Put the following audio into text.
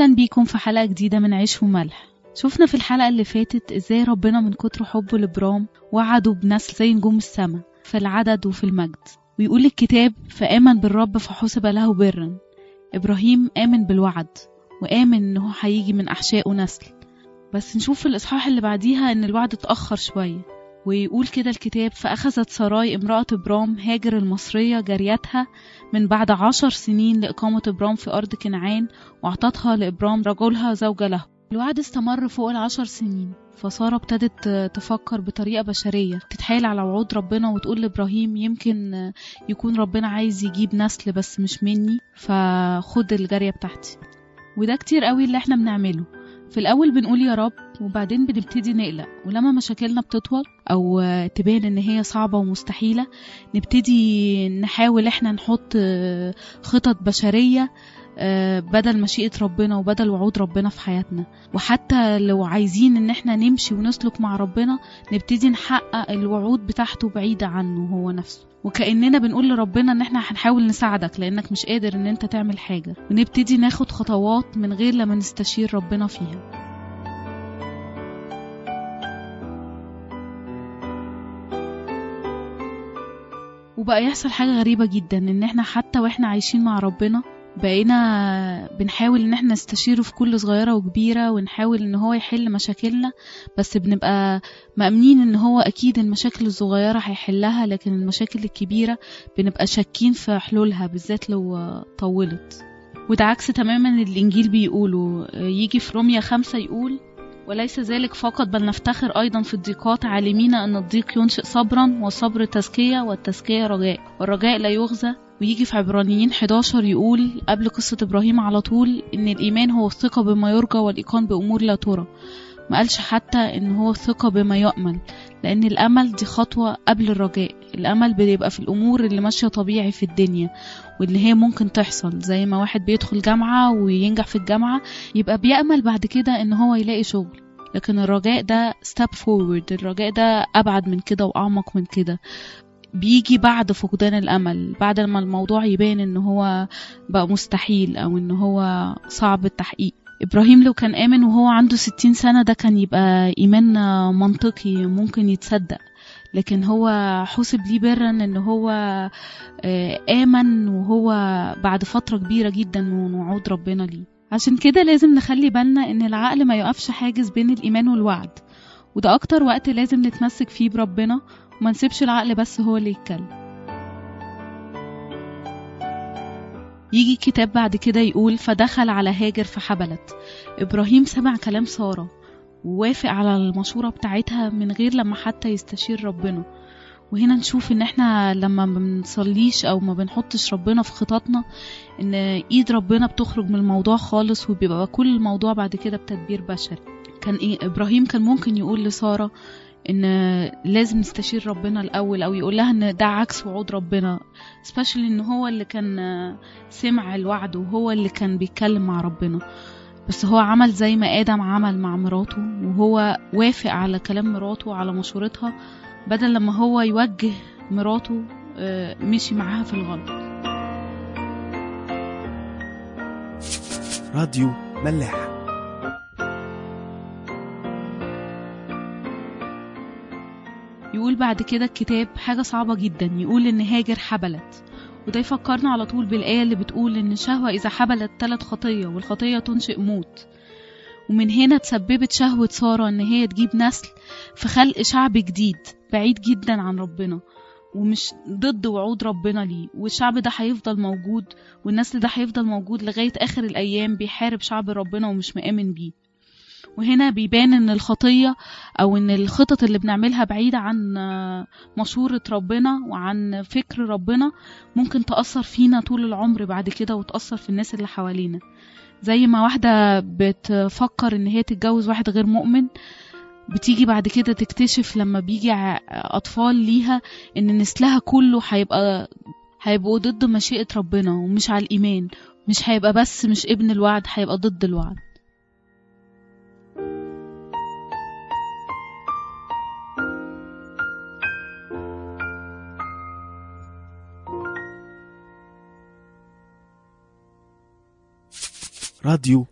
أهلا بيكم في حلقة جديدة من عيش وملح. شفنا في الحلقة اللي فاتت إزاي ربنا من كتر حبه لبرام وعده بنسل زي نجوم السماء في العدد وفي المجد. ويقول الكتاب فآمن بالرب فحسب له برا إبراهيم آمن بالوعد وآمن إنه هيجي من أحشائه نسل. بس نشوف في الإصحاح اللي بعديها إن الوعد اتأخر شوية. ويقول كده الكتاب فأخذت سراي امرأة إبرام هاجر المصرية جاريتها من بعد عشر سنين لإقامة إبرام في أرض كنعان وأعطتها لإبرام رجلها زوجة له. الوعد استمر فوق العشر سنين فسارة ابتدت تفكر بطريقة بشرية تتحايل على وعود ربنا وتقول لإبراهيم يمكن يكون ربنا عايز يجيب نسل بس مش مني فخد الجارية بتاعتي. وده كتير قوي اللي إحنا بنعمله. في الأول بنقول يا رب وبعدين بنبتدي نقلق. ولما مشاكلنا بتطول أو تبان إن هي صعبة ومستحيلة نبتدي نحاول إحنا نحط خطط بشرية بدل مشيئة ربنا وبدل وعود ربنا في حياتنا. وحتى لو عايزين إن إحنا نمشي ونسلك مع ربنا نبتدي نحقق الوعود بتاعته بعيدة عنه هو نفسه. وكأننا بنقول لربنا إن إحنا هنحاول نساعدك لأنك مش قادر إن إنت تعمل حاجة. ونبتدي ناخد خطوات من غير لما نستشير ربنا فيها. وبقى يحصل حاجة غريبة جدا إن إحنا حتى وإحنا عايشين مع ربنا بقينا بنحاول إن إحنا نستشيره في كل صغيرة وكبيرة ونحاول إن هو يحل مشاكلنا بس بنبقى مأمنين إن هو أكيد المشاكل الصغيرة هيحلها لكن المشاكل الكبيرة بنبقى شاكين في حلولها بالذات لو طولت. وده عكس تماما الإنجيل بيقوله يجي في روميا خمسة يقول وليس ذلك فقط بل نفتخر أيضا في الضيقات عالمين أن الضيق ينشئ صبرا والصبر تزكية والتزكية رجاء. والرجاء لا يغزى ويجي في عبرانيين 11 يقول قبل قصة إبراهيم على طول إن الإيمان هو الثقة بما يرجى والإيقان بأمور لا ترى. ما قالش حتى إن هو الثقة بما يؤمل لأن الأمل دي خطوة قبل الرجاء. الأمل بيبقى في الأمور اللي ماشية طبيعي في الدنيا واللي هي ممكن تحصل. زي ما واحد بيدخل جامعة وينجح في الجامعة يبقى بيأمل بعد كده إن هو يلاقي شغل. لكن الرجاء ده step forward الرجاء ده أبعد من كده وأعمق من كده. بيجي بعد فقدان الأمل بعد ما الموضوع يبان إن هو بقى مستحيل أو إن هو صعب التحقيق. إبراهيم لو كان آمن وهو عنده ستين سنة ده كان يبقى إيمان منطقي ممكن يتصدق. لكن هو حسب ليه برا إن هو آمن وهو بعد فترة كبيرة جدا من وعود ربنا ليه. عشان كده لازم نخلي بالنا إن العقل ما يقفش حاجز بين الإيمان والوعد. وده أكتر وقت لازم نتمسك فيه بربنا وما نسيبش العقل بس هو اللي يتكلم. يجي كتاب بعد كده يقول فدخل على هاجر فحبلت. إبراهيم سمع كلام سارة. ووافق على المشورة بتاعتها من غير لما حتى يستشير ربنا. وهنا نشوف إن إحنا لما ما بنصليش أو ما بنحطش ربنا في خططنا إن إيد ربنا بتخرج من الموضوع خالص وبيبقى كل الموضوع بعد كده بتدبير بشري. كان إيه إبراهيم كان ممكن يقول لسارة إن لازم نستشير ربنا الأول أو يقول لها إن ده عكس وعود ربنا سبيشال إن هو اللي كان سمع الوعد وهو اللي كان بيتكلم مع ربنا. بس هو عمل زي ما آدم عمل مع مراته وهو وافق على كلام مراته وعلى مشورتها بدل لما هو يوجه مراته مشي معاها في الغلط. راديو ملاح يقول بعد كده الكتاب حاجة صعبة جدا يقول إن هاجر حبلت. وده يفكرنا على طول بالآية اللي بتقول إن الشهوة إذا حبلت تلت خطية والخطية تنشئ موت. ومن هنا تسببت شهوة سارة إن هي تجيب نسل في خلق شعب جديد بعيد جدا عن ربنا ومش ضد وعود ربنا ليه. والشعب ده هيفضل موجود والنسل ده هيفضل موجود لغاية آخر الأيام بيحارب شعب ربنا ومش مآمن بيه. وهنا بيبان إن الخطية أو إن الخطط اللي بنعملها بعيدة عن مشورة ربنا وعن فكر ربنا ممكن تأثر فينا طول العمر بعد كده وتأثر في الناس اللي حوالينا. زي ما واحدة بتفكر إن هي تتجوز واحد غير مؤمن بتيجي بعد كده تكتشف لما بيجي أطفال ليها إن نسلها كله هيبقى هيبقوا ضد مشيئة ربنا ومش على الإيمان مش هيبقى بس مش ابن الوعد هيبقى ضد الوعد. راديو